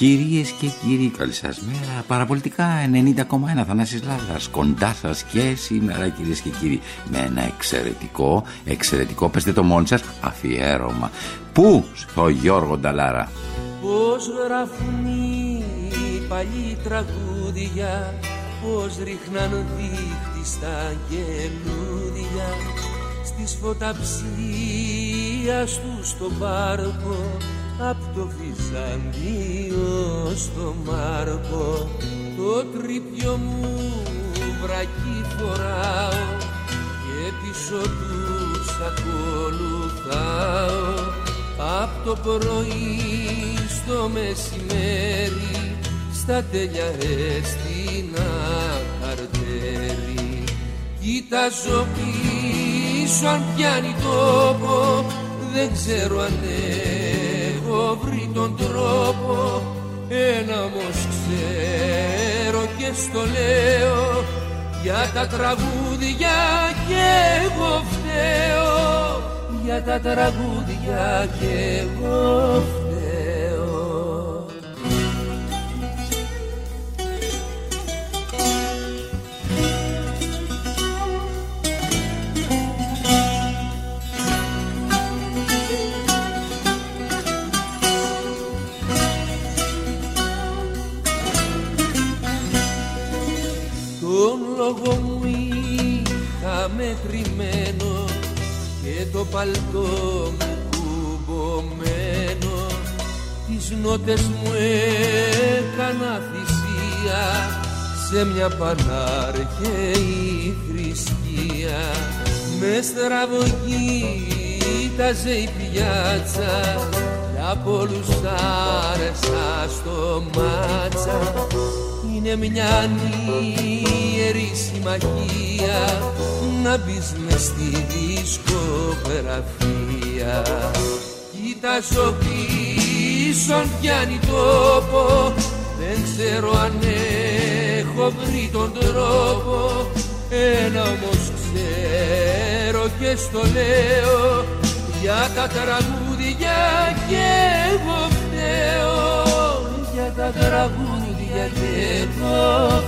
Κυρίες και κύριοι, καλή σας μέρα. Παραπολιτικά 90,1 Θανάσης Λάβρας Κοντά σας και σήμερα, κυρίες και κύριοι, με ένα εξαιρετικό, εξαιρετικό, πετε το μόνοι σας, αφιέρωμα. Πού, στο Γιώργο Νταλάρα; Πώς γράφουν οι παλιοί τραγούδια, πώς ρίχναν δίχτυ στα καινούδια, στη φωταψία τους στον πάρκο Απ' το Βυζαντίο στο Μάρκο. Το τρίπιο μου βρακί φοράω και πίσω τους ακολουθάω. Απ' το πρωί στο μεσημέρι στα τέλεια έστεινα χαρτέρι. Κοιτάζω πίσω αν πιάνει τόπο δεν ξέρω αν έχω βρει τον τρόπο ένα όμως ξέρω και στο λέω. Για τα τραγούδια και εγώ φταίω για τα τραγούδια και εγώ φταίω λόγο μου είχα μετρημένο και το παλτό μου κουμπωμένο. Τις νότες μου έκανα θυσία σε μια πανάρχαιη θρησκεία με στραβοκοίταζε η πιάτσα κι από όλους άρεσα στο μάτσα είναι μια ιερή συμμαχία να μπεις μες στη δισκογραφία. Κοιτάζω πίσω αν πιάνει τόπο δεν ξέρω αν έχω βρει τον τρόπο. Ένα όμως ξέρω και στο λέω για τα τραγούδια και εγώ φταίω. Για τα τραγούδια και το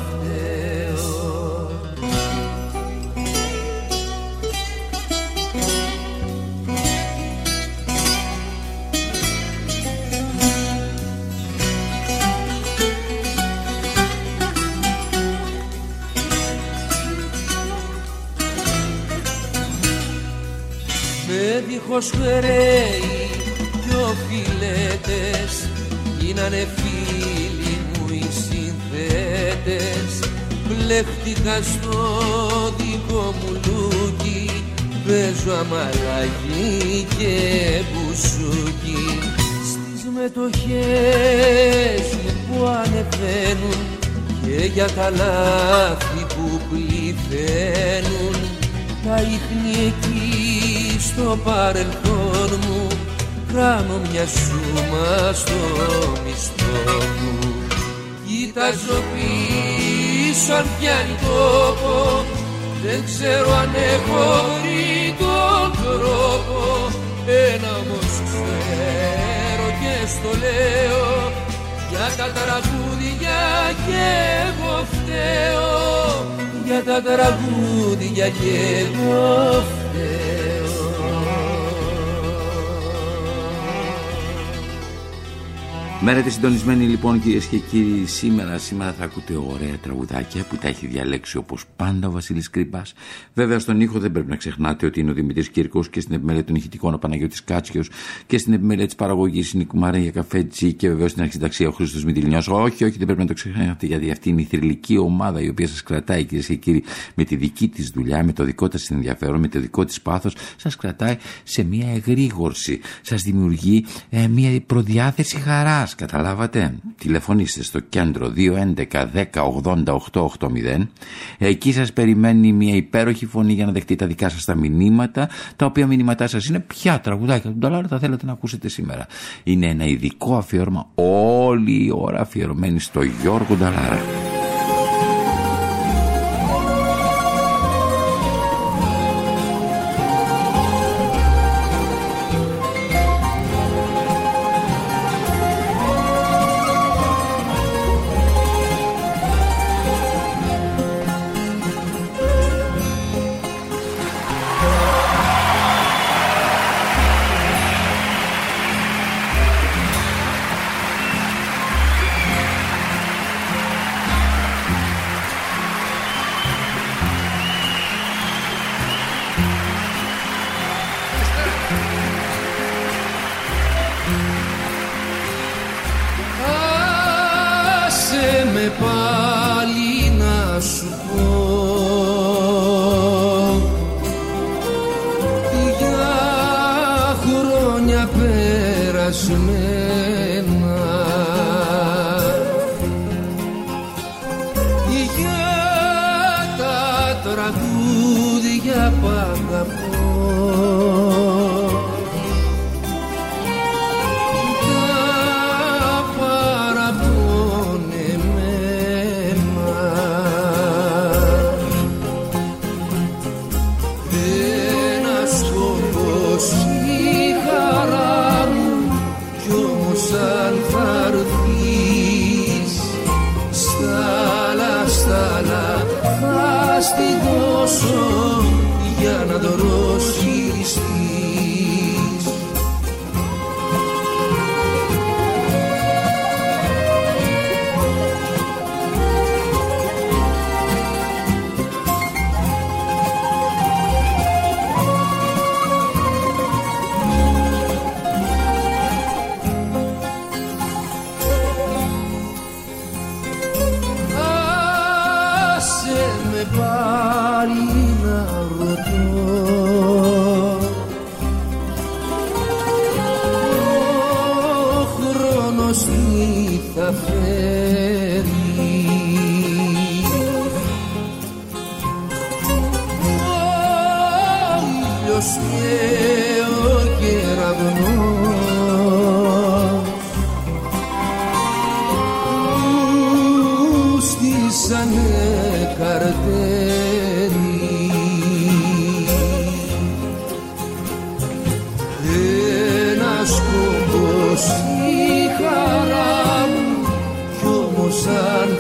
Με δίχως χρέη δυο φιλέτες γίνανε Μπλέχτηκα στο δικό μου λούκι. Παίζω αμαραγή και μπουσούκι. Στις μετοχές μου που ανεβαίνουν Και για τα λάθη που πληθαίνουν Τα ίχνη εκεί στο παρελθόν μου Κάνω μια σούμα στο μισθό μου. Κοιτάζω πίσω αν πιάνει τόπο. Δεν ξέρω αν έχω βρει τον τρόπο. Ένα όμως ξέρω και στο λέω. Για τα τραγούδια και εγώ φταίω. Για τα τραγούδια και εγώ φταίω Μένετε συντονισμένοι λοιπόν κυρίες και κύριοι. Σήμερα, σήμερα θα ακούτε ωραία τραγουδάκια που τα έχει διαλέξει όπως πάντα ο Βασίλης Κρύπας. Βέβαια, στον ήχο δεν πρέπει να ξεχνάτε ότι είναι ο Δημητρή Κύρκο και στην επιμέλεια των ηχητικών ο Παναγιώτης Κάτσιο και στην επιμέλεια της παραγωγής η Νικουμάρα για καφέ Τζι και βεβαίως στην αρχιταξία ο Χρήστος Μητυλινιός. Όχι, όχι, δεν πρέπει να το ξεχνάτε γιατί αυτή είναι η θρηλυκή ομάδα η οποία σας κρατάει κυρίες και κύριοι με τη δική της δουλειά, με το δικό της ενδιαφέρον, με το δικό της πάθος. Σας κρατάει σε μια εγρήγορση. Σας δημιουργεί ε, μια προδιάθεση χαράς μας, καταλάβατε; Τηλεφωνήστε στο κέντρο 211 10 80 Εκεί σας περιμένει μια υπέροχη φωνή για να δεχτεί τα δικά σας τα μηνύματα, τα οποία μηνύματά σας είναι ποια τραγουδάκια του Ντολάρα θα θέλετε να ακούσετε σήμερα. Είναι ένα ειδικό αφιέρωμα όλη η ώρα αφιερωμένη στο Γιώργο Νταλάρα.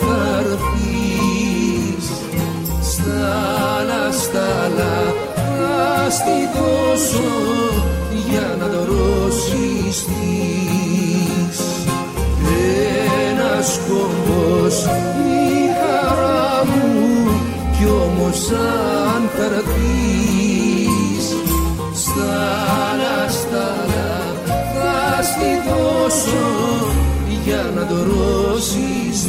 θα έρθεις στάλα στάλα θα στη δώσω για να το ρώσεις ένας κομμός η χαρά μου κι όμως αν θα έρθεις στάλα στάλα θα στη δώσω για να το ρώσεις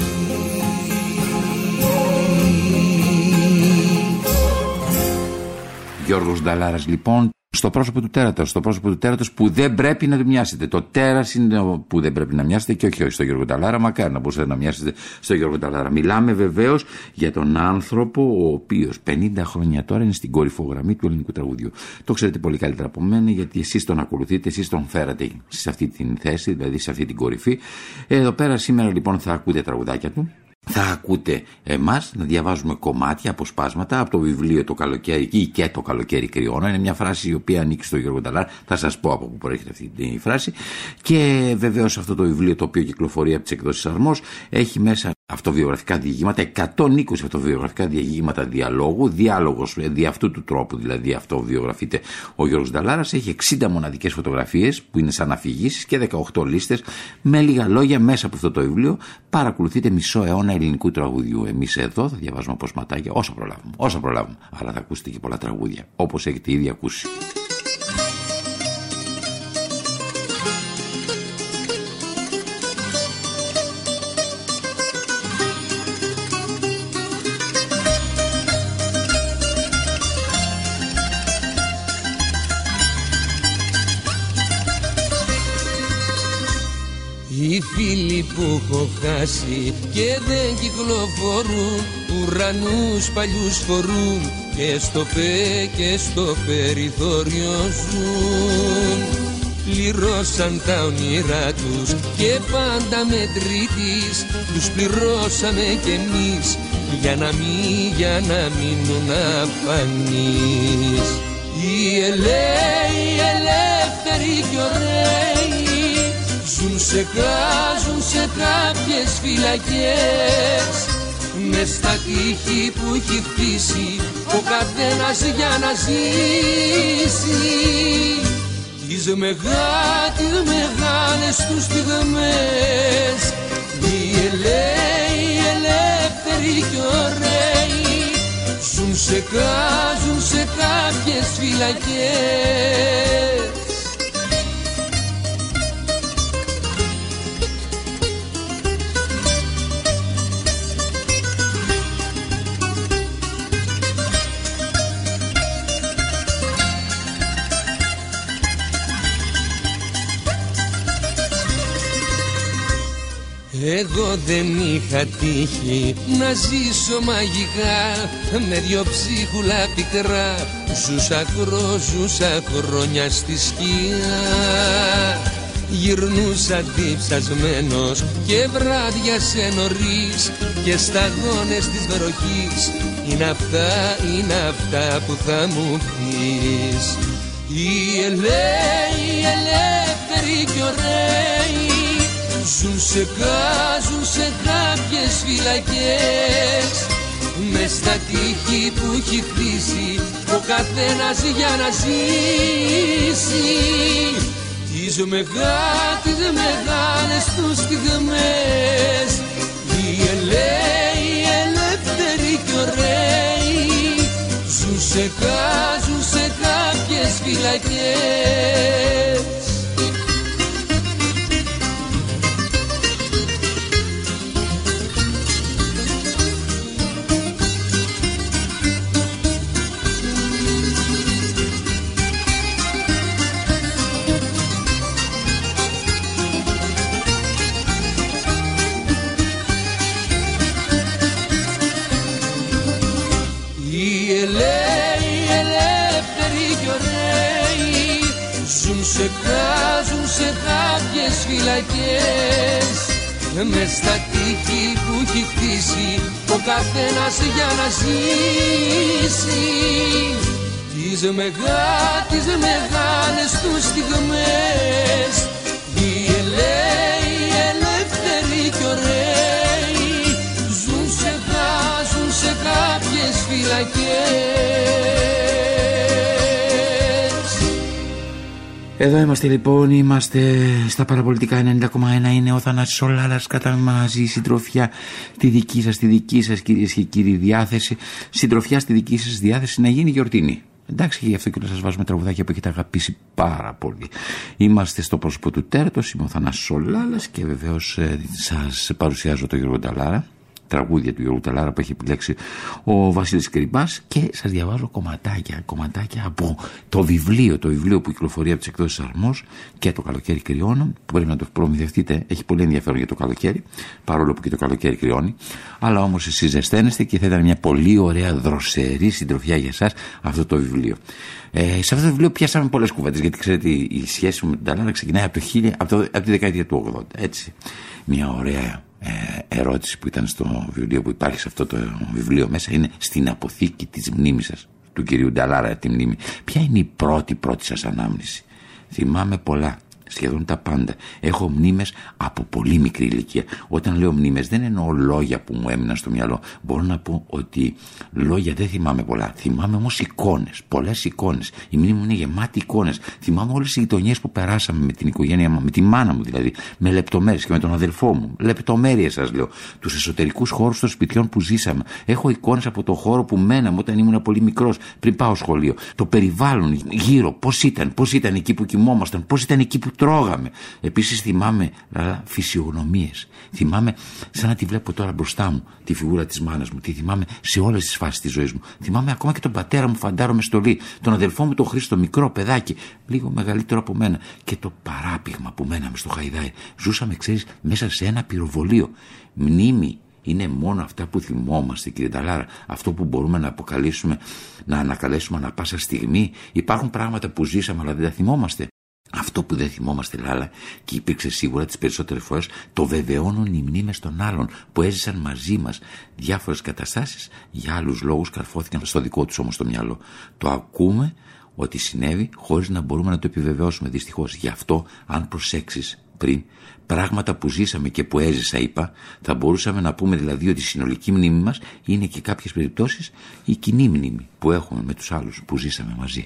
Γιώργος Νταλάρας λοιπόν στο πρόσωπο του τέρατος, στο πρόσωπο του τέρατος που δεν πρέπει να του μοιάσετε. Το τέρας είναι που δεν πρέπει να μοιάσετε και όχι, όχι στο Γιώργο Ταλάρα, μακάρι να μπορούσατε να μοιάσετε στο Γιώργο Ταλάρα. Μιλάμε βεβαίως για τον άνθρωπο ο οποίος 50 χρόνια τώρα είναι στην κορυφογραμμή του ελληνικού τραγουδιού. Το ξέρετε πολύ καλύτερα από μένα γιατί εσείς τον ακολουθείτε, εσείς τον φέρατε σε αυτή την θέση, δηλαδή σε αυτή την κορυφή. Εδώ πέρα σήμερα λοιπόν θα ακούτε τραγουδάκια του θα ακούτε εμάς να διαβάζουμε κομμάτια, αποσπάσματα από το βιβλίο το καλοκαίρι ή και το καλοκαίρι κρυώνα. Είναι μια φράση η οποία ανήκει στο Γιώργο Νταλάρ. Θα σας πω από πού προέρχεται αυτή η φράση. Και βεβαίως αυτό το βιβλίο το οποίο κυκλοφορεί από τις εκδόσεις Αρμός έχει μέσα αυτοβιογραφικά διηγήματα, 120 αυτοβιογραφικά διηγήματα διαλόγου, διάλογος δι' αυτού του τρόπου δηλαδή αυτοβιογραφείται ο Γιώργος Νταλάρας, έχει 60 μοναδικές φωτογραφίες που είναι σαν αφηγήσεις και 18 λίστες με λίγα λόγια μέσα από αυτό το βιβλίο παρακολουθείτε μισό αιώνα ελληνικού τραγουδιού. Εμείς εδώ θα διαβάζουμε αποσματάκια όσο προλάβουμε, όσο προλάβουμε, αλλά θα ακούσετε και πολλά τραγούδια όπως έχετε ήδη ακούσει. Έχω χάσει και δεν κυκλοφορούν ουρανούς παλιούς φορούν και στο πέ και στο περιθώριο ζουν. Πληρώσαν τα όνειρά τους και πάντα με τρίτης τους πληρώσαμε κι εμείς για να μην, για να μείνουν αφανείς. Οι ελέοι, ελεύθεροι κι ωραίοι ζουν σε κάζουν σε κάποιες φυλακές. Μες στα τείχη που έχει χτίσει ο καθένας για να ζήσει. Τις μεγάλες, μεγάλες τους στιγμές. Οι ελέοι, ελεύθεροι κι ωραίοι ζουν σε κάζουν σε κάποιες φυλακές Εγώ δεν είχα τύχει να ζήσω μαγικά με δυο ψίχουλα πικρά. Ζούσα κρό, ζούσα χρόνια στη σκιά. Γυρνούσα διψασμένος και βράδια σε νωρίς και σταγόνες της βροχής. Είναι αυτά, είναι αυτά που θα μου πεις. Οι ελέοι, ελεύθεροι κι ωραίοι Ζουν σε κάζουν σε κάποιες φυλακές. Μες στα τείχη που έχει χτίσει ο καθένας για να ζήσει. Τις, μεγά, τις μεγάλες τους στιγμές. Οι ελέοι, ελεύθεροι κι ωραίοι. Ζουν σε κάζουν σε κάποιες φυλακές φυλακές. Μες στα τείχη που έχει χτίσει ο καθένας για να ζήσει. Τις, μεγά, τις μεγάλες τους στιγμές οι ελέοι, ελεύθεροι κι ωραίοι ζουν σε, ζουν σε κάποιες φυλακές Εδώ είμαστε λοιπόν, είμαστε στα παραπολιτικά 90,1 είναι ο Θανάσης Σολάλας κατά μαζί η συντροφιά τη δική σας, τη δική σας κυρίες και κύριοι διάθεση. Συντροφιά στη δική σας διάθεση να γίνει γιορτίνη Εντάξει, γι' αυτό και να σας βάζουμε τραγουδάκια που έχετε αγαπήσει πάρα πολύ. Είμαστε στο πρόσωπο του Τέρτος, είμαι ο Θανάσης Σολάλας και βεβαίως ε, σας παρουσιάζω τον Γιώργο Νταλάρα τραγούδια του Γιώργου Ταλάρα που έχει επιλέξει ο Βασίλης Κρυμπάς και σας διαβάζω κομματάκια, κομματάκια από το βιβλίο, το βιβλίο που κυκλοφορεί από τις εκδόσεις Αρμός και το καλοκαίρι κρυώνων που πρέπει να το προμηθευτείτε, έχει πολύ ενδιαφέρον για το καλοκαίρι παρόλο που και το καλοκαίρι κρυώνει. Αλλά όμως εσείς ζεσταίνεστε και θα ήταν μια πολύ ωραία δροσερή συντροφιά για εσάς αυτό το βιβλίο. Ε, σε αυτό το βιβλίο πιάσαμε πολλές κουβέντες γιατί ξέρετε η σχέση μου με την Ταλάρα ξεκινάει από, το, από, το, από τη δεκαετία του 80 έτσι. Μια ωραία ε, ερώτηση που ήταν στο βιβλίο που υπάρχει σε αυτό το βιβλίο μέσα είναι στην αποθήκη της μνήμης σας του κυρίου Νταλάρα τη μνήμη. Ποια είναι η πρώτη πρώτη σας ανάμνηση; Θυμάμαι πολλά σχεδόν τα πάντα. Έχω μνήμες από πολύ μικρή ηλικία. Όταν λέω μνήμες δεν εννοώ λόγια που μου έμειναν στο μυαλό. Μπορώ να πω ότι λόγια δεν θυμάμαι πολλά. Θυμάμαι όμως εικόνες, πολλές εικόνες. Η μνήμη μου είναι γεμάτη εικόνες. Θυμάμαι όλες τις γειτονιές που περάσαμε με την οικογένεια μου, με τη μάνα μου δηλαδή, με λεπτομέρειες και με τον αδελφό μου. Λεπτομέρειες σας λέω. Τους εσωτερικούς χώρους των σπιτιών που ζήσαμε. Έχω εικόνες από το χώρο που μέναμε όταν ήμουν πολύ μικρός πριν πάω σχολείο. Το περιβάλλον γύρω, πώς ήταν, πώς ήταν εκεί που κοιμόμασταν, πώς ήταν εκεί που τρώγαμε. Επίσης θυμάμαι φυσιογνωμίες. Θυμάμαι σαν να τη βλέπω τώρα μπροστά μου τη φιγούρα της μάνας μου. Τη θυμάμαι σε όλες τις φάσεις της ζωής μου. Θυμάμαι ακόμα και τον πατέρα μου φαντάρο με στολή. Τον αδελφό μου τον Χρήστο μικρό παιδάκι. Λίγο μεγαλύτερο από μένα. Και το παράπηγμα που μέναμε στο Χαϊδάι. Ζούσαμε ξέρεις μέσα σε ένα πυροβολείο. Μνήμη είναι μόνο αυτά που θυμόμαστε κύριε Ταλάρα αυτό που μπορούμε να αποκαλέσουμε να ανακαλέσουμε ανα πάσα στιγμή υπάρχουν πράγματα που ζήσαμε αλλά δεν τα θυμόμαστε αυτό που δεν θυμόμαστε Λάλα και υπήρξε σίγουρα τις περισσότερες φορές το βεβαιώνουν οι μνήμες των άλλων που έζησαν μαζί μας διάφορες καταστάσεις για άλλους λόγους καρφώθηκαν στο δικό τους όμως το μυαλό το ακούμε ότι συνέβη χωρίς να μπορούμε να το επιβεβαιώσουμε δυστυχώς γι' αυτό αν προσέξεις πριν, πράγματα που ζήσαμε και που έζησα είπα, θα μπορούσαμε να πούμε δηλαδή ότι η συνολική μνήμη μας είναι και κάποιες περιπτώσεις η κοινή μνήμη που έχουμε με τους άλλους που ζήσαμε μαζί.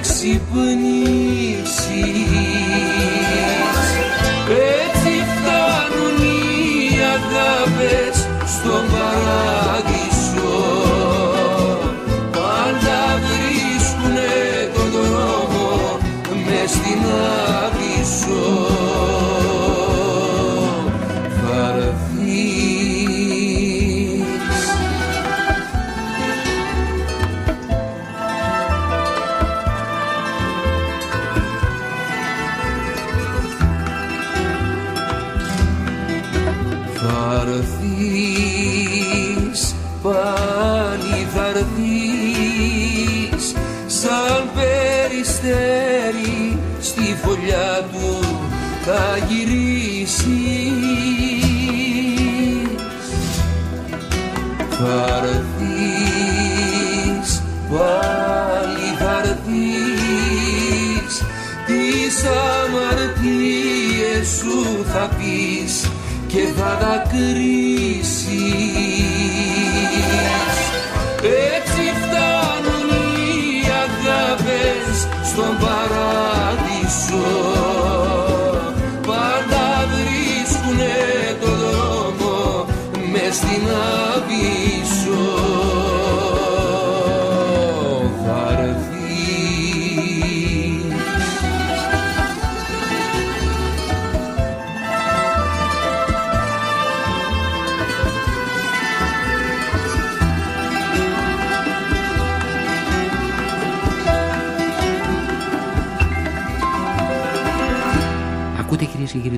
ξυπνήσεις. Έτσι φτάνουν οι αγάπες στον παράδεισο. Στην Άβυσσο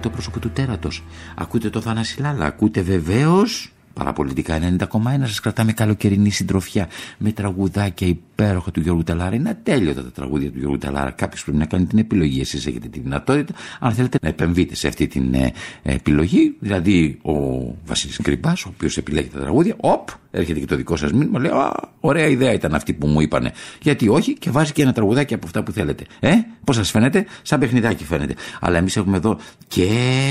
το πρόσωπο του τέρατος. Ακούτε το Θανάση Λάλα. Ακούτε βεβαίως παραπολιτικά 90,1 σας κρατάμε καλοκαιρινή συντροφιά με τραγουδάκια υπέροχα του Γιώργου Ταλάρα. Είναι ατέλειωτα τα τραγούδια του Γιώργου Ταλάρα. Κάποιος πρέπει να κάνει την επιλογή. Εσείς έχετε τη δυνατότητα, αν θέλετε, να επεμβείτε σε αυτή την ε, επιλογή. Δηλαδή, ο Βασίλης Κρυμπά, ο οποίος επιλέγει τα τραγούδια, οπ, έρχεται και το δικό σας μήνυμα, λέει Α, ωραία ιδέα ήταν αυτή που μου είπανε. Γιατί όχι, και βάζει και ένα τραγουδάκι από αυτά που θέλετε. Ε, πώς σας φαίνεται, σαν παιχνιδάκι φαίνεται. Αλλά εμείς έχουμε εδώ και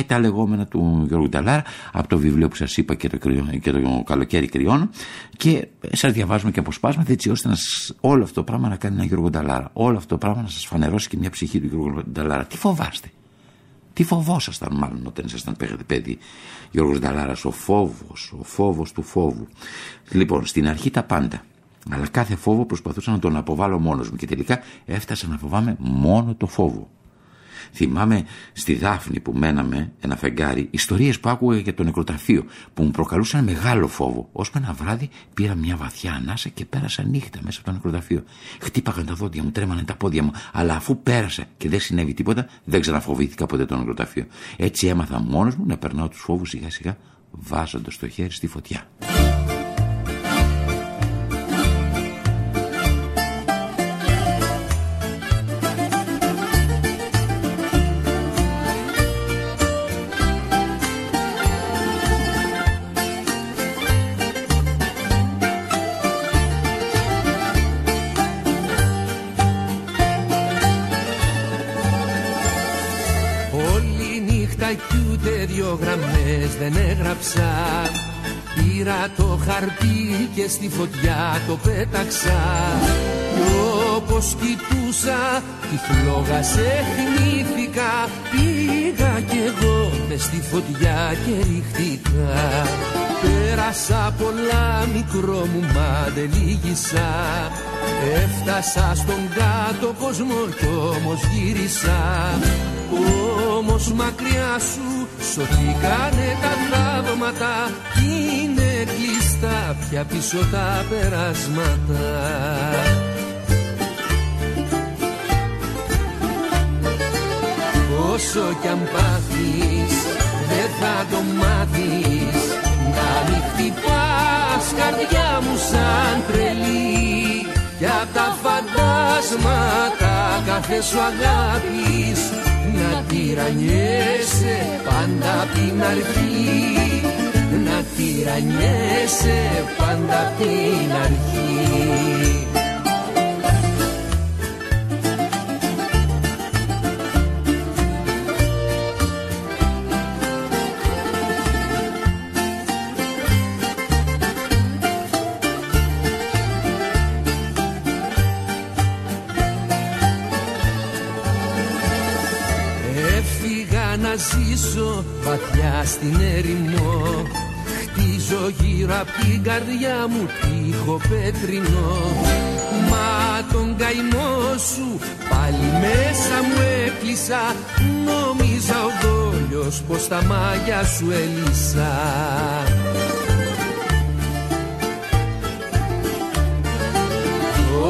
τα λεγόμενα του Γιώργου Ταλάρα από το βιβλίο που σας είπα και το, και το καλοκαίρι κρυών και σας διαβάζουμε και αποσπάσματα έτσι ώστε να σας, όλο αυτό το πράγμα να κάνει ένα Γιώργο Ταλάρα. Όλο αυτό το πράγμα να σας φανερώσει και μια ψυχή του Γιώργου Ταλάρα. Τι φοβάστε; Τι φοβόσασταν μάλλον όταν ήσασταν παιδί. Γιώργος Νταλάρας, ο φόβος, ο φόβος του φόβου. Λοιπόν, στην αρχή τα πάντα. Αλλά κάθε φόβο προσπαθούσα να τον αποβάλω μόνος μου και τελικά έφτασα να φοβάμαι μόνο το φόβο. Θυμάμαι στη Δάφνη που μέναμε ένα φεγγάρι ιστορίες που άκουγα για το νεκροταφείο που μου προκαλούσαν μεγάλο φόβο. Ώσπου ένα βράδυ πήρα μια βαθιά ανάσα και πέρασα νύχτα μέσα από το νεκροταφείο. Χτύπαγαν τα δόντια μου, τρέμανε τα πόδια μου, αλλά αφού πέρασα και δεν συνέβη τίποτα, δεν ξαναφοβήθηκα ποτέ το νεκροταφείο. Έτσι έμαθα μόνος μου να περνάω τους φόβους σιγά σιγά βάζοντας το χέρι στη φωτιά. Έγραψα Πήρα το χαρτί και στη φωτιά το πέταξα. Κι όπως κοιτούσα τη φλόγα σε θυμήθηκα Πήγα κι εγώ μες στη φωτιά και ρίχτηκα Πέρασα πολλά μικρό μου μα δεν λύγησα Έφτασα στον κάτω κόσμο κι όμως γύρισα. Όμως μακριά σου σωθήκανε τα θαύματα Κι είναι κλειστά πια πίσω τα περάσματα. Όσο κι αν πάθεις δεν θα το μάθεις. Να μην χτυπάς καρδιά μου σαν τρελή. Κι απ' τα φαντάσματα κάθε σου αγάπης Να τυραννιέσαι πάντα απ' την αρχή. Να τυραννιέσαι πάντα απ' την αρχή ζήσω βαθιά στην έρημο. Χτίζω γύρω απ' την καρδιά μου τείχο πέτρινο. Μα τον καημό σου πάλι μέσα μου έκλεισα. Νόμιζα ο δόλιος πως τα μάγια σου έλυσα.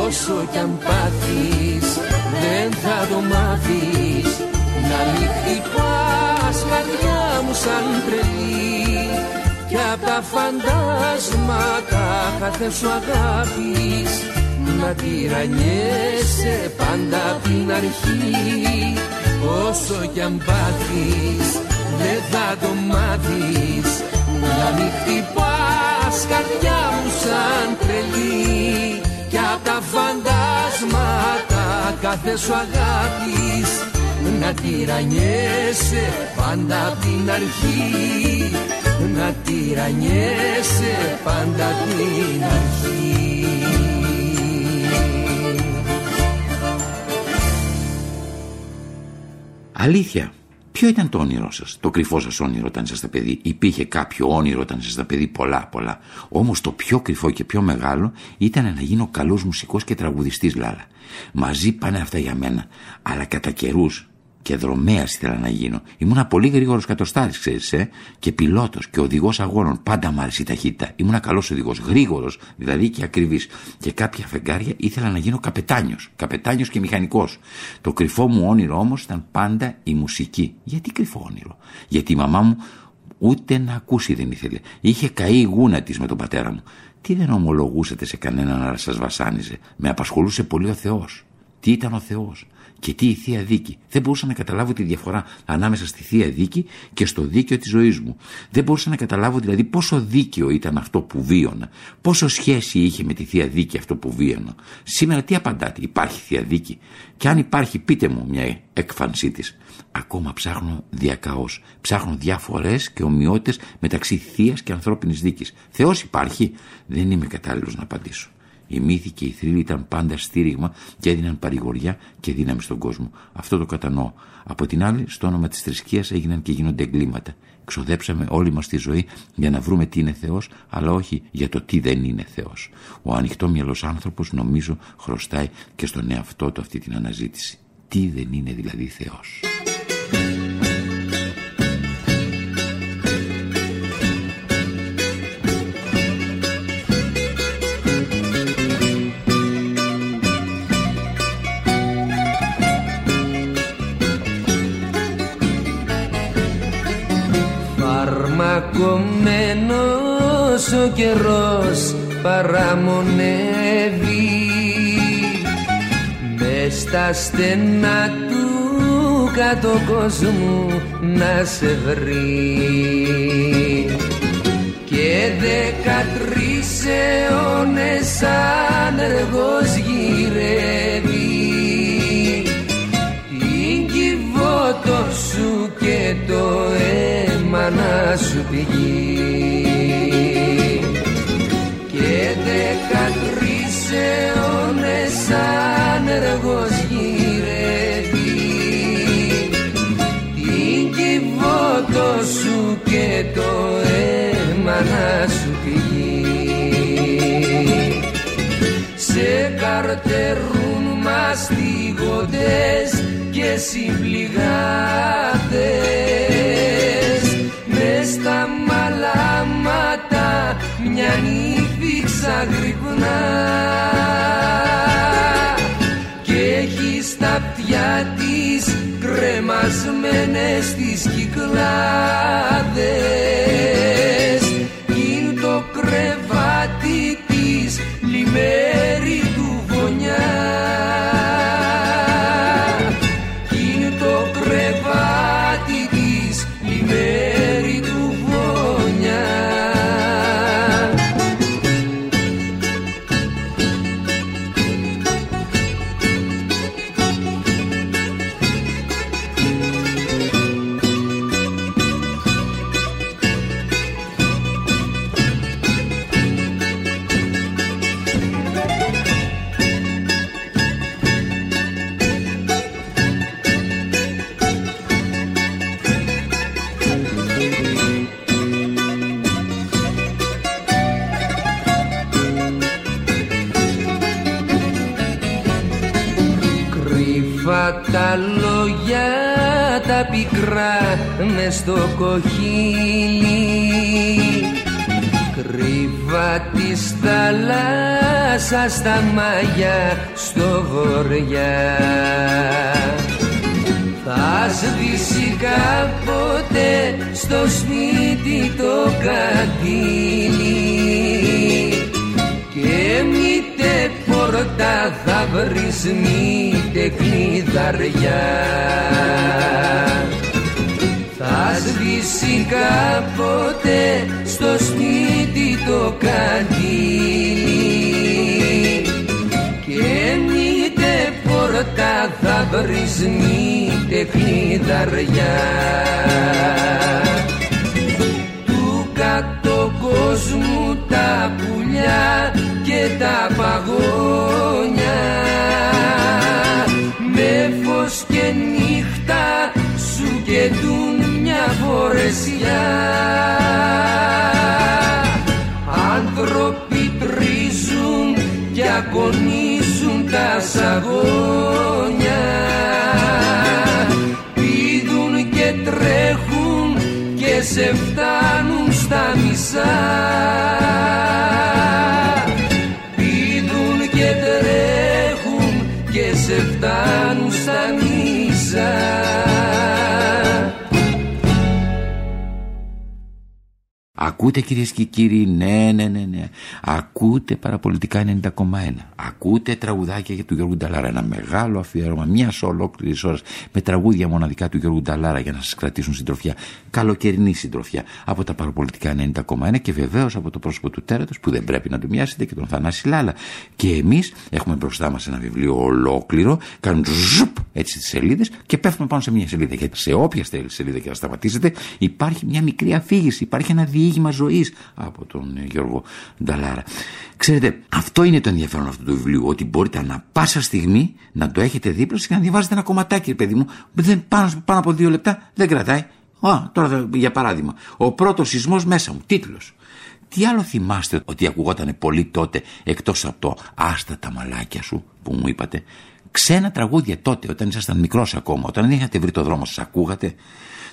Όσο κι αν πάθεις δεν θα το μάθεις Να μην χτυπάς καρδιά μου σαν τρελή. Κι απ' τα φαντάσματα κάθε σου αγάπης Να τυραννιέσαι πάντα απ' την αρχή. Όσο κι αν πάθεις δεν θα το μάθεις. Να μην χτυπάς καρδιά μου σαν τρελή. Κι απ' τα φαντάσματα κάθε σου αγάπης να τυραννιέσαι πάντα απ' την αρχή να τυραννιέσαι πάντα απ' την αρχή Αλήθεια, ποιο ήταν το όνειρό σας, το κρυφό σας όνειρο όταν είσαστε παιδί; Υπήρχε κάποιο όνειρο όταν είσαστε παιδί, πολλά, πολλά. Όμως το πιο κρυφό και πιο μεγάλο ήταν να γίνω καλός μουσικός και τραγουδιστής, Λάλα. Μαζί πάνε αυτά για μένα. Αλλά κατά καιρούς και δρομέα ήθελα να γίνω. Ήμουνα πολύ γρήγορος κατοστάρης, ξέρεις, ε, και πιλότος και οδηγός αγώνων. Πάντα μου άρεσε η ταχύτητα. Ήμουνα καλός οδηγός, γρήγορος δηλαδή και ακριβής. Και κάποια φεγγάρια ήθελα να γίνω καπετάνιος. Καπετάνιος και μηχανικός. Το κρυφό μου όνειρο όμως ήταν πάντα η μουσική. Γιατί κρυφό όνειρο; Γιατί η μαμά μου ούτε να ακούσει δεν ήθελε. Είχε καεί η γούνα της με τον πατέρα μου. Τι δεν ομολογούσατε σε κανέναν να σας βασάνιζε; Με απασχολούσε πολύ ο Θεός. Τι ήταν ο Θεός; Και τι η θεία δίκη. Δεν μπορούσα να καταλάβω τη διαφορά ανάμεσα στη θεία δίκη και στο δίκαιο της ζωής μου. Δεν μπορούσα να καταλάβω δηλαδή πόσο δίκαιο ήταν αυτό που βίωνα, πόσο σχέση είχε με τη θεία δίκη αυτό που βίωνα. Σήμερα τι απαντάτε, υπάρχει θεία δίκη; Και αν υπάρχει, πείτε μου μια έκφανσή της. Ακόμα ψάχνω διακαώς. Ψάχνω διαφορές και ομοιότητες μεταξύ θείας και ανθρώπινης δίκης. Θεός υπάρχει, δεν είμαι κατάλληλος να απαντήσω. Οι μύθοι και οι θρύλοι ήταν πάντα στήριγμα και έδιναν παρηγοριά και δύναμη στον κόσμο. Αυτό το κατανοώ. Από την άλλη, στο όνομα της θρησκείας έγιναν και γίνονται εγκλήματα. Ξοδέψαμε όλη μας τη ζωή για να βρούμε τι είναι Θεός, αλλά όχι για το τι δεν είναι Θεός. Ο ανοιχτόμυαλο άνθρωπος, νομίζω, χρωστάει και στον εαυτό του αυτή την αναζήτηση. Τι δεν είναι δηλαδή Θεός. Ο καιρός παραμονεύει. Μες στα στενά του κάτω κόσμου να σε βρει. Και δεκατρεις αιώνες άνεργος γυρεύει. Την κυβότο σου και και το αίμα να σου πηγεί και δεκατρεις αιώνες άνεργος γυρεύει. Την κυβότο σου και το αίμα να σου πηγεί σε καρτερούν μαστιγωτές και συμπληγάτες με στα μαλάματα μια νύφη ξαγρυπνά. Και έχει στα αυτιά της κρεμασμένες τις κυκλάδες. Είναι το κρεβάτι της λιμέρι του θάλασσας τα μάγια στο βοριά θα σβήσει κάποτε στο σπίτι το κατήλι και μήτε πόρτα θα βρεις μήτε κλειδαριά. Θα σβήσει κάποτε στο σπίτι το κατήλι μήτε πόρτα θα βρεις μήτε κλειδαριά του κάτω κόσμου τα πουλιά και τα παγόνια. Με φως και νύχτα σου καιτούν μια φορεσιά. Άνθρωποι τρίζουν και ακονίζουν τα σαγόνια πηδούν και τρέχουν και σε φτάνουν στα μισά. Πηδούν και τρέχουν και σε φτάνουν στα μισά Ακούτε κυρίες και κύριοι, ναι, ναι, ναι, ναι. Ακούτε παραπολιτικά 90,1. Ακούτε τραγουδάκια για του Γιώργου Νταλάρα. Ένα μεγάλο αφιέρωμα μια ολόκληρη ώρας με τραγούδια μοναδικά του Γιώργου Νταλάρα για να σας κρατήσουν συντροφιά. Καλοκαιρινή συντροφιά από τα παραπολιτικά 90,1 και βεβαίως από το πρόσωπο του τέρατος που δεν πρέπει να του μοιάσετε και τον Θανάση Λάλα. Και εμείς έχουμε μπροστά μας ένα βιβλίο ολόκληρο, κάνουν ζουπ έτσι τις σελίδες και πέφτουμε πάνω σε μια σελίδα. Γιατί σε όποια σελίδα και να σταματήσετε υπάρχει μια μικρή αφήγηση, υπάρχει ένα διήγημα ζωής από τον Γιώργο Νταλάρα. Ξέρετε, αυτό είναι το ενδιαφέρον αυτού του βιβλίου, ότι μπορείτε ανα πάσα στιγμή να το έχετε δίπλα σας και να διαβάζετε ένα κομματάκι, παιδί μου. Δεν, πάνω, πάνω από δύο λεπτά δεν κρατάει. Α, τώρα θα- για παράδειγμα, ο πρώτος σεισμός μέσα μου, τίτλος. Τι άλλο θυμάστε ότι ακουγόταν πολύ τότε εκτός από το «Άστα τα μαλάκια σου» που μου είπατε; Ξένα τραγούδια τότε όταν ήσασταν μικρός ακόμα, όταν δεν είχατε βρει το δρόμο σας ακούγατε;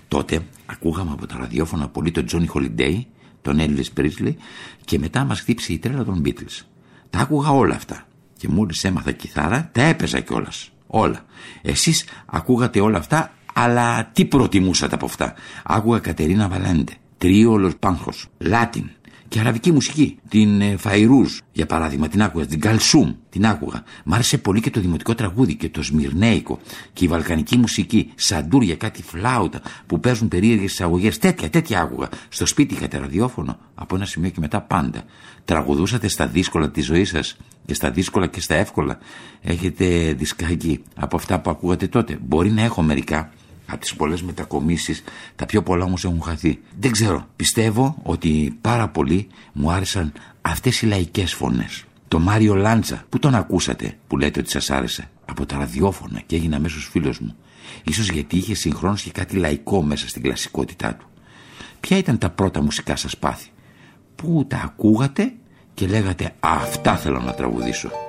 Τότε ακούγαμε από τα ραδιόφωνα πολύ τον Τζόνι Χολιντέι, τον Έλλης Πρίσλι και μετά μας χτύψε η τρέλα των Beatles. Τα άκουγα όλα αυτά και μόλις έμαθα κιθάρα τα έπαιζα κιόλας. Όλα. Εσείς ακούγατε όλα αυτά αλλά τι προτιμούσατε από αυτά; Άκουγα Κατερίνα Βαλέντε, Τρίολος Πάνχος, Λάτιν και αραβική μουσική. Την ε, Φαϊρούζ, για παράδειγμα, την άκουγα. Την Καλσούμ, την άκουγα. Μ' άρεσε πολύ και το δημοτικό τραγούδι και το Σμυρνέικο και η βαλκανική μουσική. Σαντούρια, κάτι φλάουτα που παίζουν περίεργες εισαγωγές. Τέτοια, τέτοια άκουγα. Στο σπίτι είχατε ραδιόφωνο. Από ένα σημείο και μετά πάντα. Τραγουδούσατε στα δύσκολα της ζωής σας και στα δύσκολα και στα εύκολα. Έχετε δισκάκι από αυτά που ακούγατε τότε. Μπορεί να έχω μερικά. Από τις πολλές μετακομίσεις, τα πιο πολλά όμως έχουν χαθεί. Δεν ξέρω, πιστεύω ότι πάρα πολύ μου άρεσαν αυτές οι λαϊκές φωνές. Το Μάριο Λάντσα, που τον ακούσατε, που λέτε ότι σας άρεσε, από τα ραδιόφωνα και έγινε αμέσως φίλος μου. Ίσως γιατί είχε συγχρόνως και κάτι λαϊκό μέσα στην κλασικότητά του. Ποια ήταν τα πρώτα μουσικά σας πάθη; Πού τα ακούγατε και λέγατε αυτά θέλω να τραγουδήσω.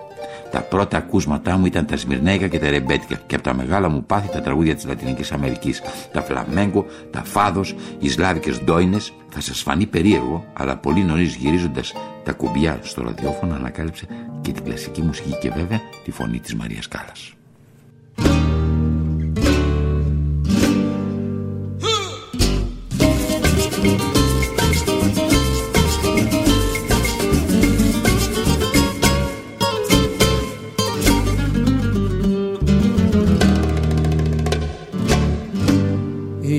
Τα πρώτα ακούσματά μου ήταν τα Σμυρνέικα και τα Ρεμπέτικα και από τα μεγάλα μου πάθη τα τραγούδια της Λατινικής Αμερικής. Τα φλαμέγκο, τα φάδος, οι σλάβικες ντόινες. Θα σας φανεί περίεργο, αλλά πολύ νωρίς γυρίζοντας τα κουμπιά στο ραδιόφωνο ανακάλυψε και την κλασική μουσική και βέβαια τη φωνή της Μαρίας Κάλλας.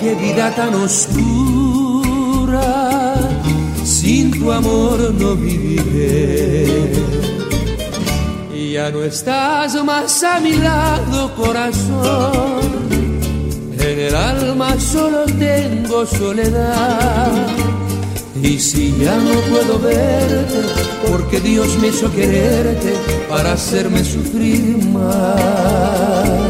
qué vida tan oscura, sin tu amor no viviré. Ya no estás más a mi lado, corazón. En el alma solo tengo soledad. Y si ya no puedo verte, porque Dios me hizo quererte para hacerme sufrir más.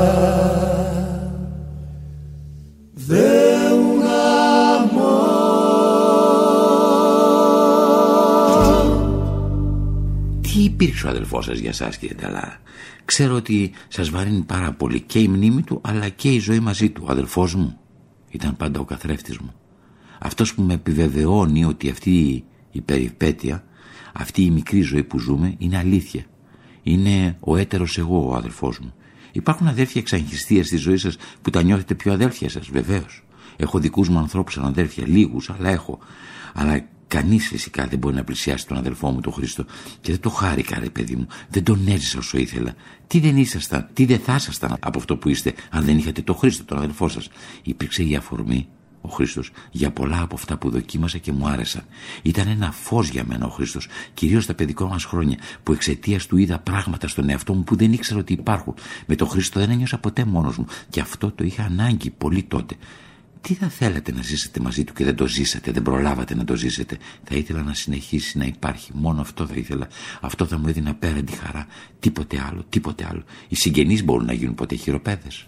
ο αδελφός σας για εσά, κύριε Νταλάρα. Ξέρω ότι σας βαρύνει πάρα πολύ και η μνήμη του, αλλά και η ζωή μαζί του. Ο αδελφός μου ήταν πάντα ο καθρέφτης μου. Αυτός που με επιβεβαιώνει ότι αυτή η περιπέτεια, αυτή η μικρή ζωή που ζούμε, είναι αλήθεια. Είναι ο έτερος εγώ ο αδελφός μου. Υπάρχουν αδέρφια εξαγχιστία στη ζωή σας που τα νιώθετε πιο αδέρφια σας, βεβαίως. Έχω δικούς μου ανθρώπους σαν αδέρφια, λίγους, αλλά έχω. Αλλά Κανείς φυσικά δεν μπορεί να πλησιάσει τον αδελφό μου τον Χρήστο και δεν το χάρηκα, ρε παιδί μου. Δεν τον έζησα όσο ήθελα. Τι δεν ήσασταν, τι δεν θα ήσασταν από αυτό που είστε, αν δεν είχατε τον Χρήστο, τον αδελφό σας. Υπήρξε η αφορμή, ο Χρήστος, για πολλά από αυτά που δοκίμασα και μου άρεσαν. Ήταν ένα φως για μένα ο Χρήστος, κυρίως τα παιδικά μας χρόνια, που εξαιτίας του είδα πράγματα στον εαυτό μου που δεν ήξερα ότι υπάρχουν. Με τον Χρήστο δεν ένιωσα ποτέ μόνος μου και αυτό το είχα ανάγκη πολύ τότε. Τι θα θέλατε να ζήσετε μαζί του και δεν το ζήσατε, δεν προλάβατε να το ζήσετε; Θα ήθελα να συνεχίσει να υπάρχει. Μόνο αυτό θα ήθελα. Αυτό θα μου έδινε απέραντη χαρά. Τίποτε άλλο, τίποτε άλλο. Οι συγγενείς μπορούν να γίνουν ποτέ χειροπέδες.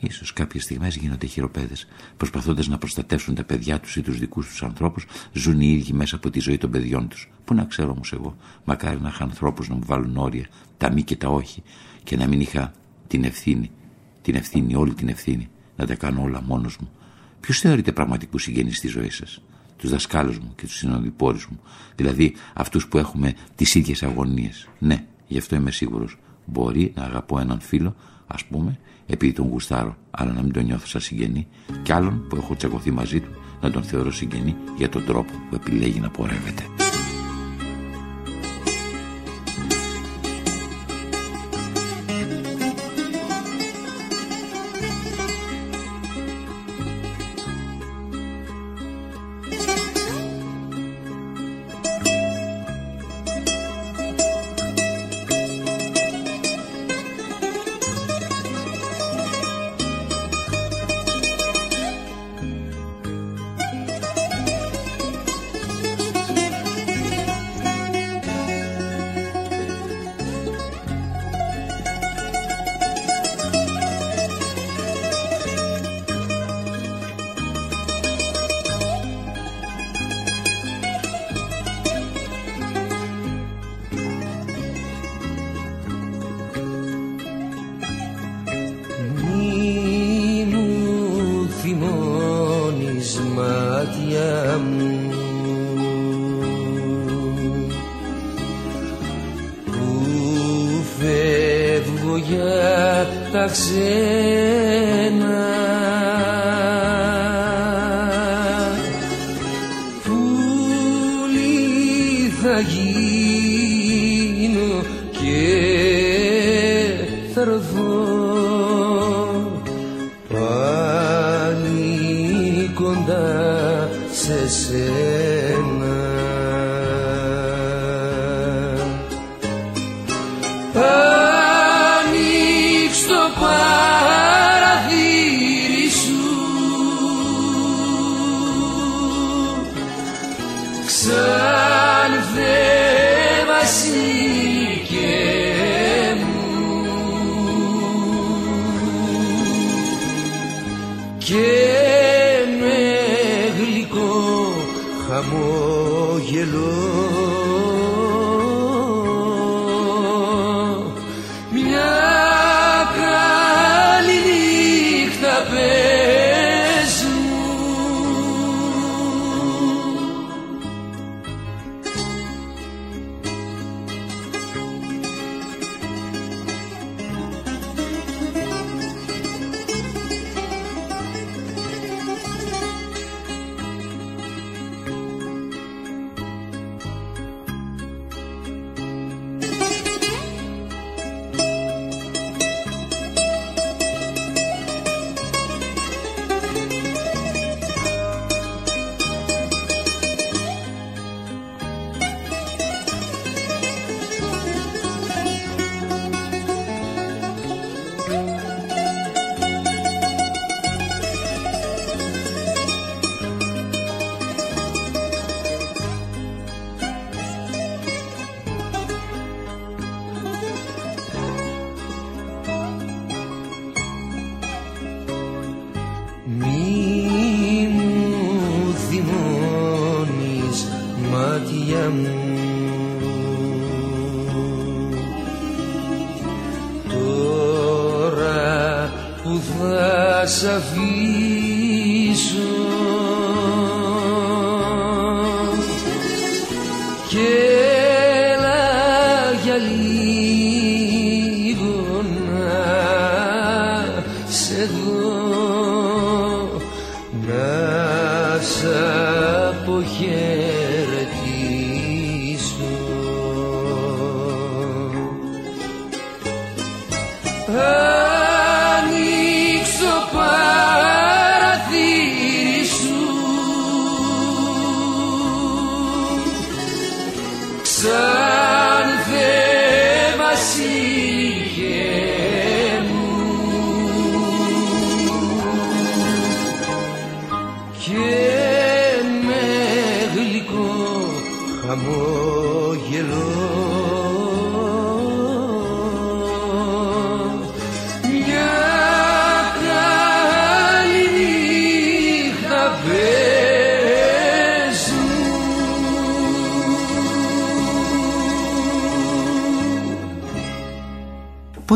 Ίσως κάποιες στιγμές γίνονται χειροπέδες. Προσπαθώντας να προστατεύσουν τα παιδιά τους ή τους δικούς τους ανθρώπους, ζουν οι ίδιοι μέσα από τη ζωή των παιδιών τους. Πού να ξέρω όμως εγώ, μακάρι να είχα ανθρώπους να μου βάλουν όρια, τα μη και τα όχι, και να μην είχα την ευθύνη, την ευθύνη, όλη την ευθύνη, να τα κάνω όλα μόνος μου. Ποιος θεωρείτε πραγματικού συγγενεί στη ζωής σας, τους δασκάλους μου και τους συνοδοιπόρους μου, δηλαδή αυτούς που έχουμε τις ίδιες αγωνίες. Ναι, γι' αυτό είμαι σίγουρος. Μπορεί να αγαπώ έναν φίλο, ας πούμε, επειδή τον γουστάρω, αλλά να μην τον νιώθω σαν συγγενή, και άλλον που έχω τσακωθεί μαζί του να τον θεωρώ συγγενή για τον τρόπο που επιλέγει να πορεύεται. κοντά σε σένα.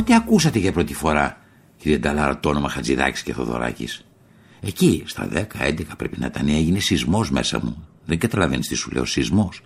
Πότε ακούσατε για πρώτη φορά, κύριε Νταλάρα, το όνομα Χατζηδάκης και Θοδωράκης. Εκεί, στα 10-11 πρέπει να ήταν, έγινε σεισμός μέσα μου. Δεν καταλαβαίνεις τι σου λέω, σεισμός.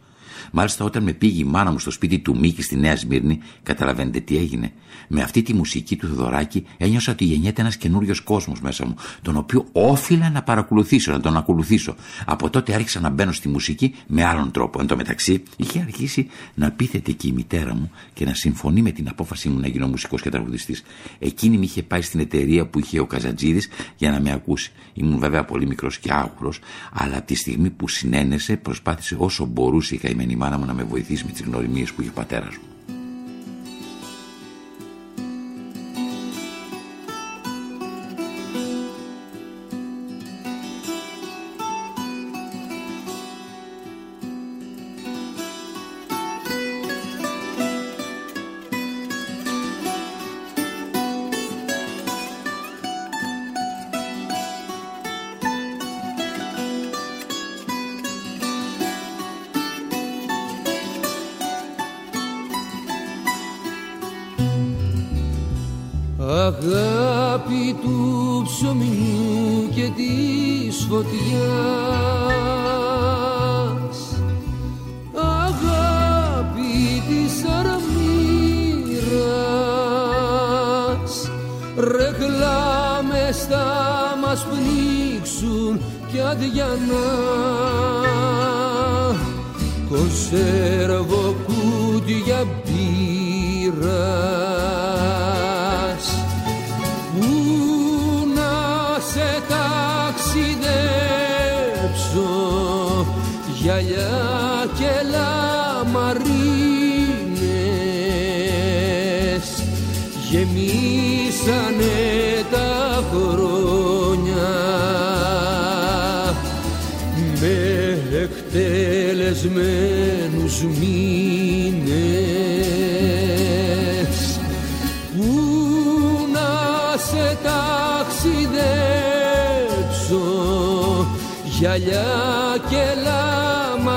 Μάλιστα, όταν με πήγε η μάνα μου στο σπίτι του Μίκη στη Νέα Σμύρνη, καταλαβαίνετε τι έγινε. Με αυτή τη μουσική του Θοδωράκη ένιωσα ότι γεννιέται ένας καινούριος κόσμος μέσα μου, τον οποίο όφιλα να παρακολουθήσω, να τον ακολουθήσω. Από τότε άρχισα να μπαίνω στη μουσική με άλλον τρόπο. Εν τω μεταξύ, είχε αρχίσει να πείθεται και η μητέρα μου και να συμφωνεί με την απόφαση μου να γίνω μουσικός και τραγουδιστής. Εκείνη με είχε πάει στην εταιρεία που είχε ο Καζατζίδης για να με ακούσει. Ήμουν βέβαια πολύ μικρός και άγουρος, αλλά από τη στιγμή που συνένεσε προσπάθησε όσο μπορούσε η καημένη η μάνα μου να με βοηθήσει με τις γνωριμίες που είχε ο πατέρας μου. Αδιανά Κονσέρβο κούτια μπύρα γυαλιά και λαμαρίνες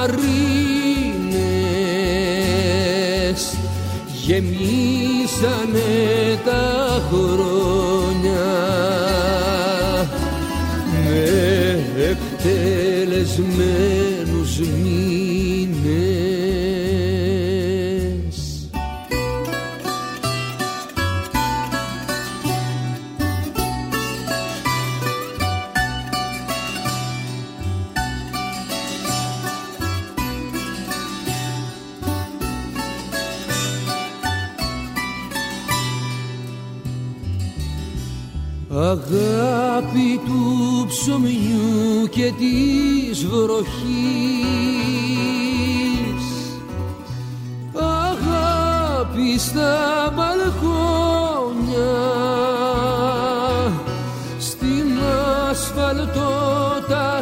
γεμίσανε τα χρόνια. Με εκτελεσμένους βροχής. Αγάπη στα μπαλκόνια Στην ασφαλτό τα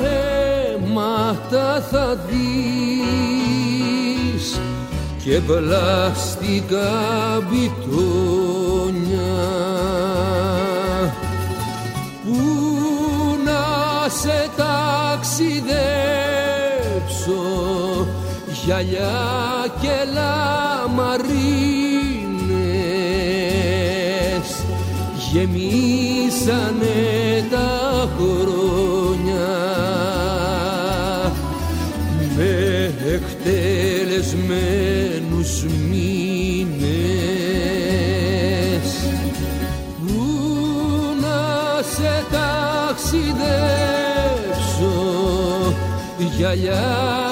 αίματα θα δεις Και πλαστικά μπιτόνια. Σε ταξιδέψω γυαλιά και λαμαρίνες γεμίσανε τα χρόνια. Με εκτελεσμένους μήνες που να σε ταξιδέψω γυαλιά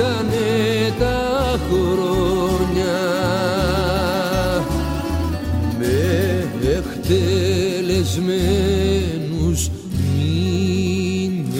γεμίσανε τα χρόνια με εκτελεσμένους μήνες.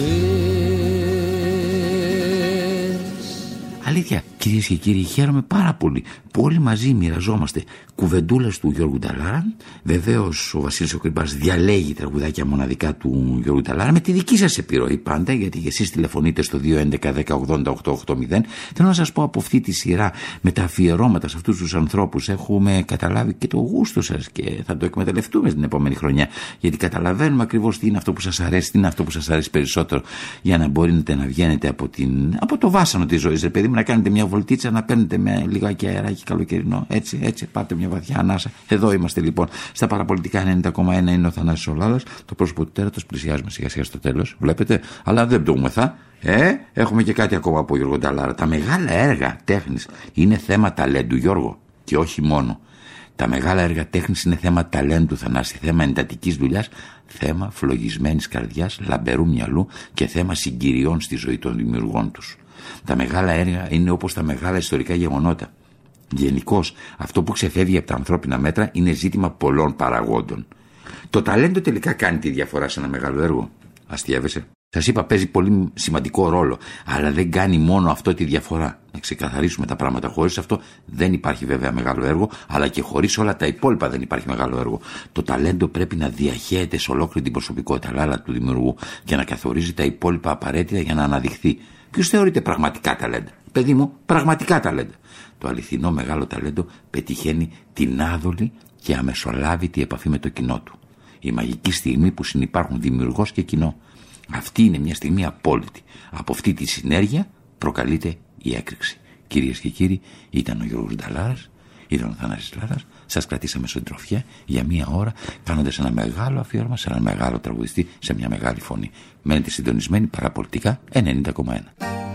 Αλήθεια, Κυρίες και κύριοι, χαίρομαι πάρα πολύ που όλοι μαζί μοιραζόμαστε κουβεντούλες του Γιώργου Νταλάρα. Βεβαίως ο Βασίλης Οκρυμπά διαλέγει τραγουδάκια μοναδικά του Γιώργου Νταλάρα με τη δική σας επιρροή πάντα, γιατί εσείς τηλεφωνείτε στο 211-1080-880. Θέλω να σας πω από αυτή τη σειρά με τα αφιερώματα σε αυτούς τους ανθρώπους έχουμε καταλάβει και το γούστο σας και θα το εκμεταλλευτούμε την επόμενη χρονιά. Γιατί καταλαβαίνουμε ακριβώς τι είναι αυτό που σας αρέσει, τι είναι αυτό που σας αρέσει περισσότερο για να μπορείτε να βγαίνετε από, την, από το βάσανο της ζωής, παιδί μου, να κάνετε μια βολτίτσα, να παίρνετε με λιγάκι αεράκι καλοκαιρινό. Έτσι, έτσι, πάτε μια βαθιά ανάσα. Εδώ είμαστε λοιπόν. Στα παραπολιτικά 90,1 είναι ο Θανάσης Ολάδα. Το πρόσωπο του τέρατος πλησιάζουμε σιγά σιγά στο τέλος. Βλέπετε, αλλά δεν πτωούμεθα. Ε, έχουμε και κάτι ακόμα από Γιώργο Νταλάρα. Τα μεγάλα έργα τέχνης είναι θέμα ταλέντου, Γιώργο. Και όχι μόνο. Τα μεγάλα έργα τέχνης είναι θέμα ταλέντου, Θανάση, θέμα εντατικής δουλειάς, θέμα φλογισμένης καρδιάς, λαμπερού μυαλού και θέμα συγκυριών στη ζωή των δημιουργών τους. Τα μεγάλα έργα είναι όπως τα μεγάλα ιστορικά γεγονότα. Γενικώς, αυτό που ξεφεύγει από τα ανθρώπινα μέτρα είναι ζήτημα πολλών παραγόντων. Το ταλέντο τελικά κάνει τη διαφορά σε ένα μεγάλο έργο. Αστείευεσαι. Σας είπα, παίζει πολύ σημαντικό ρόλο, αλλά δεν κάνει μόνο αυτό τη διαφορά. Να ξεκαθαρίσουμε τα πράγματα. Χωρίς αυτό δεν υπάρχει βέβαια μεγάλο έργο, αλλά και χωρίς όλα τα υπόλοιπα δεν υπάρχει μεγάλο έργο. Το ταλέντο πρέπει να διαχέεται σε ολόκληρη την προσωπικότητα αλλά του δημιουργού και να καθορίζει τα υπόλοιπα απαραίτητα για να αναδειχθεί. Ποιος θεωρείται πραγματικά ταλέντα; Παιδί μου, πραγματικά ταλέντα. Το αληθινό μεγάλο ταλέντο πετυχαίνει την άδολη και αμεσολάβητη επαφή με το κοινό του. Η μαγική στιγμή που συνεπάρχουν δημιουργός και κοινό. Αυτή είναι μια στιγμή απόλυτη. Από αυτή τη συνέργεια προκαλείται η έκρηξη. Κυρίες και κύριοι, ήταν ο Γιώργος Νταλάρας, ήταν ο Θανάσης Λάρας, σας κρατήσαμε στον τροφιά για μία ώρα κάνοντας ένα μεγάλο αφιέρωμα σε ένα μεγάλο τραγουδιστή, σε μια μεγάλη φωνή. Μένετε συντονισμένοι παραπολιτικά 90,1.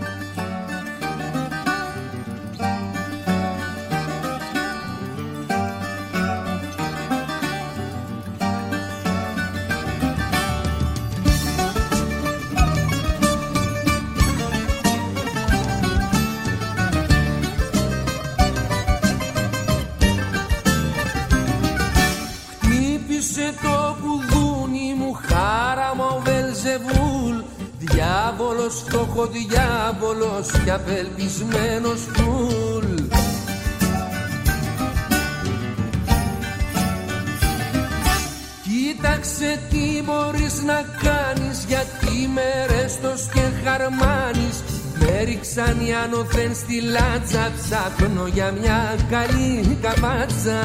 Στη λάτσα ψάχνω για μια καλή καπάτσα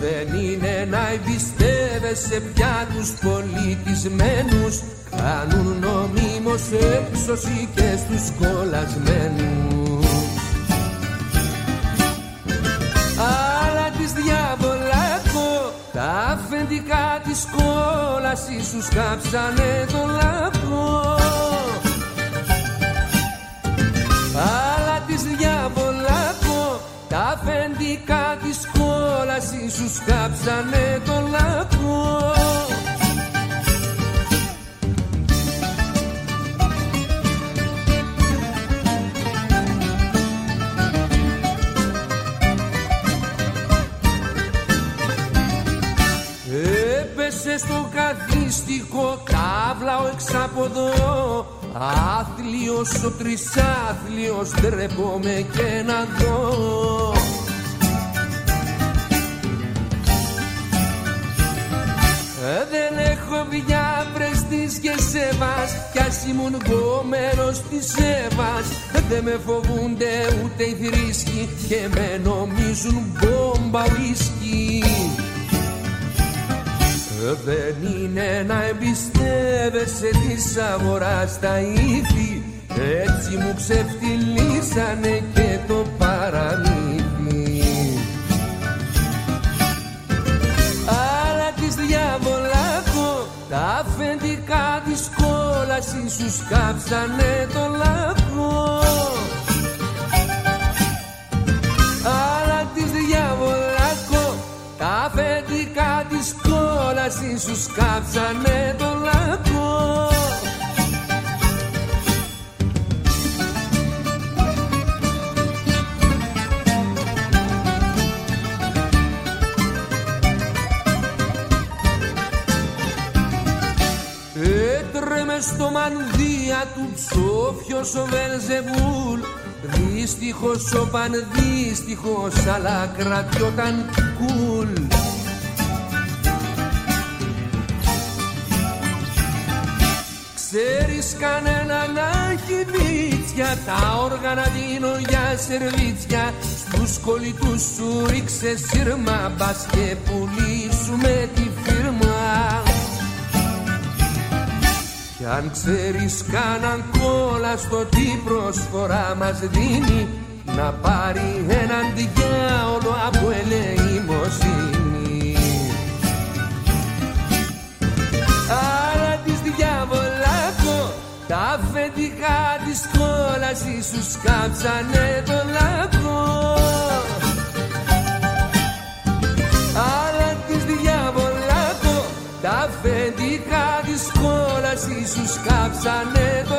δεν είναι να εμπιστεύεσαι πια τους πολιτισμένους. Κάνουν νομίμως έξωση και στους κολλασμένους. Αλλά της διαβολάκο τα αφεντικά της κόλας ίσους κάψανε το λάκκο κάψανε το λάκκο. Στο καθίστικο κάβλαο εξαποδό Άθλιος ο τρισάθλιος ντρέπομαι και να δω Δεν έχω βιά πρεστής και σεβάς. Κι ας ήμουν κομμένος της Εύας. Δεν με φοβούνται ούτε οι θρήσκοι Και με νομίζουν μπόμπα ουίσκι. Δεν είναι να εμπιστεύεσαι της αγοράς τα ήθη. Έτσι μου ξεφτυλίσανε και το παραμύθι τα αφεντικά της κόλας ίσους κάψανε το λάκκο Αλλά της διαβολάκο τα αφεντικά της κόλασης σου σκάψανε το λάκκο έτρεμε στο μανδύα του ψόφιος ο Βελζεβούλ. Δύστιχος ο πανδύστιχος αλλά κρατιόταν κουλ. Ξέρεις κανένα να έχει βίτσια Τα όργανα δίνω για σερβίτσια. Στους κολλητούς σου ρίξε σύρμα Μπας και πουλήσουμε τη Κι αν ξέρεις κανέναν κόλλα στο τι προσφορά μας δίνει Να πάρει έναν διάολο από ελεημοσύνη. Άρα της διαβολάκο τα αφεντικά της κόλας σου σκάψανε το λάκκο Σου κάψανε το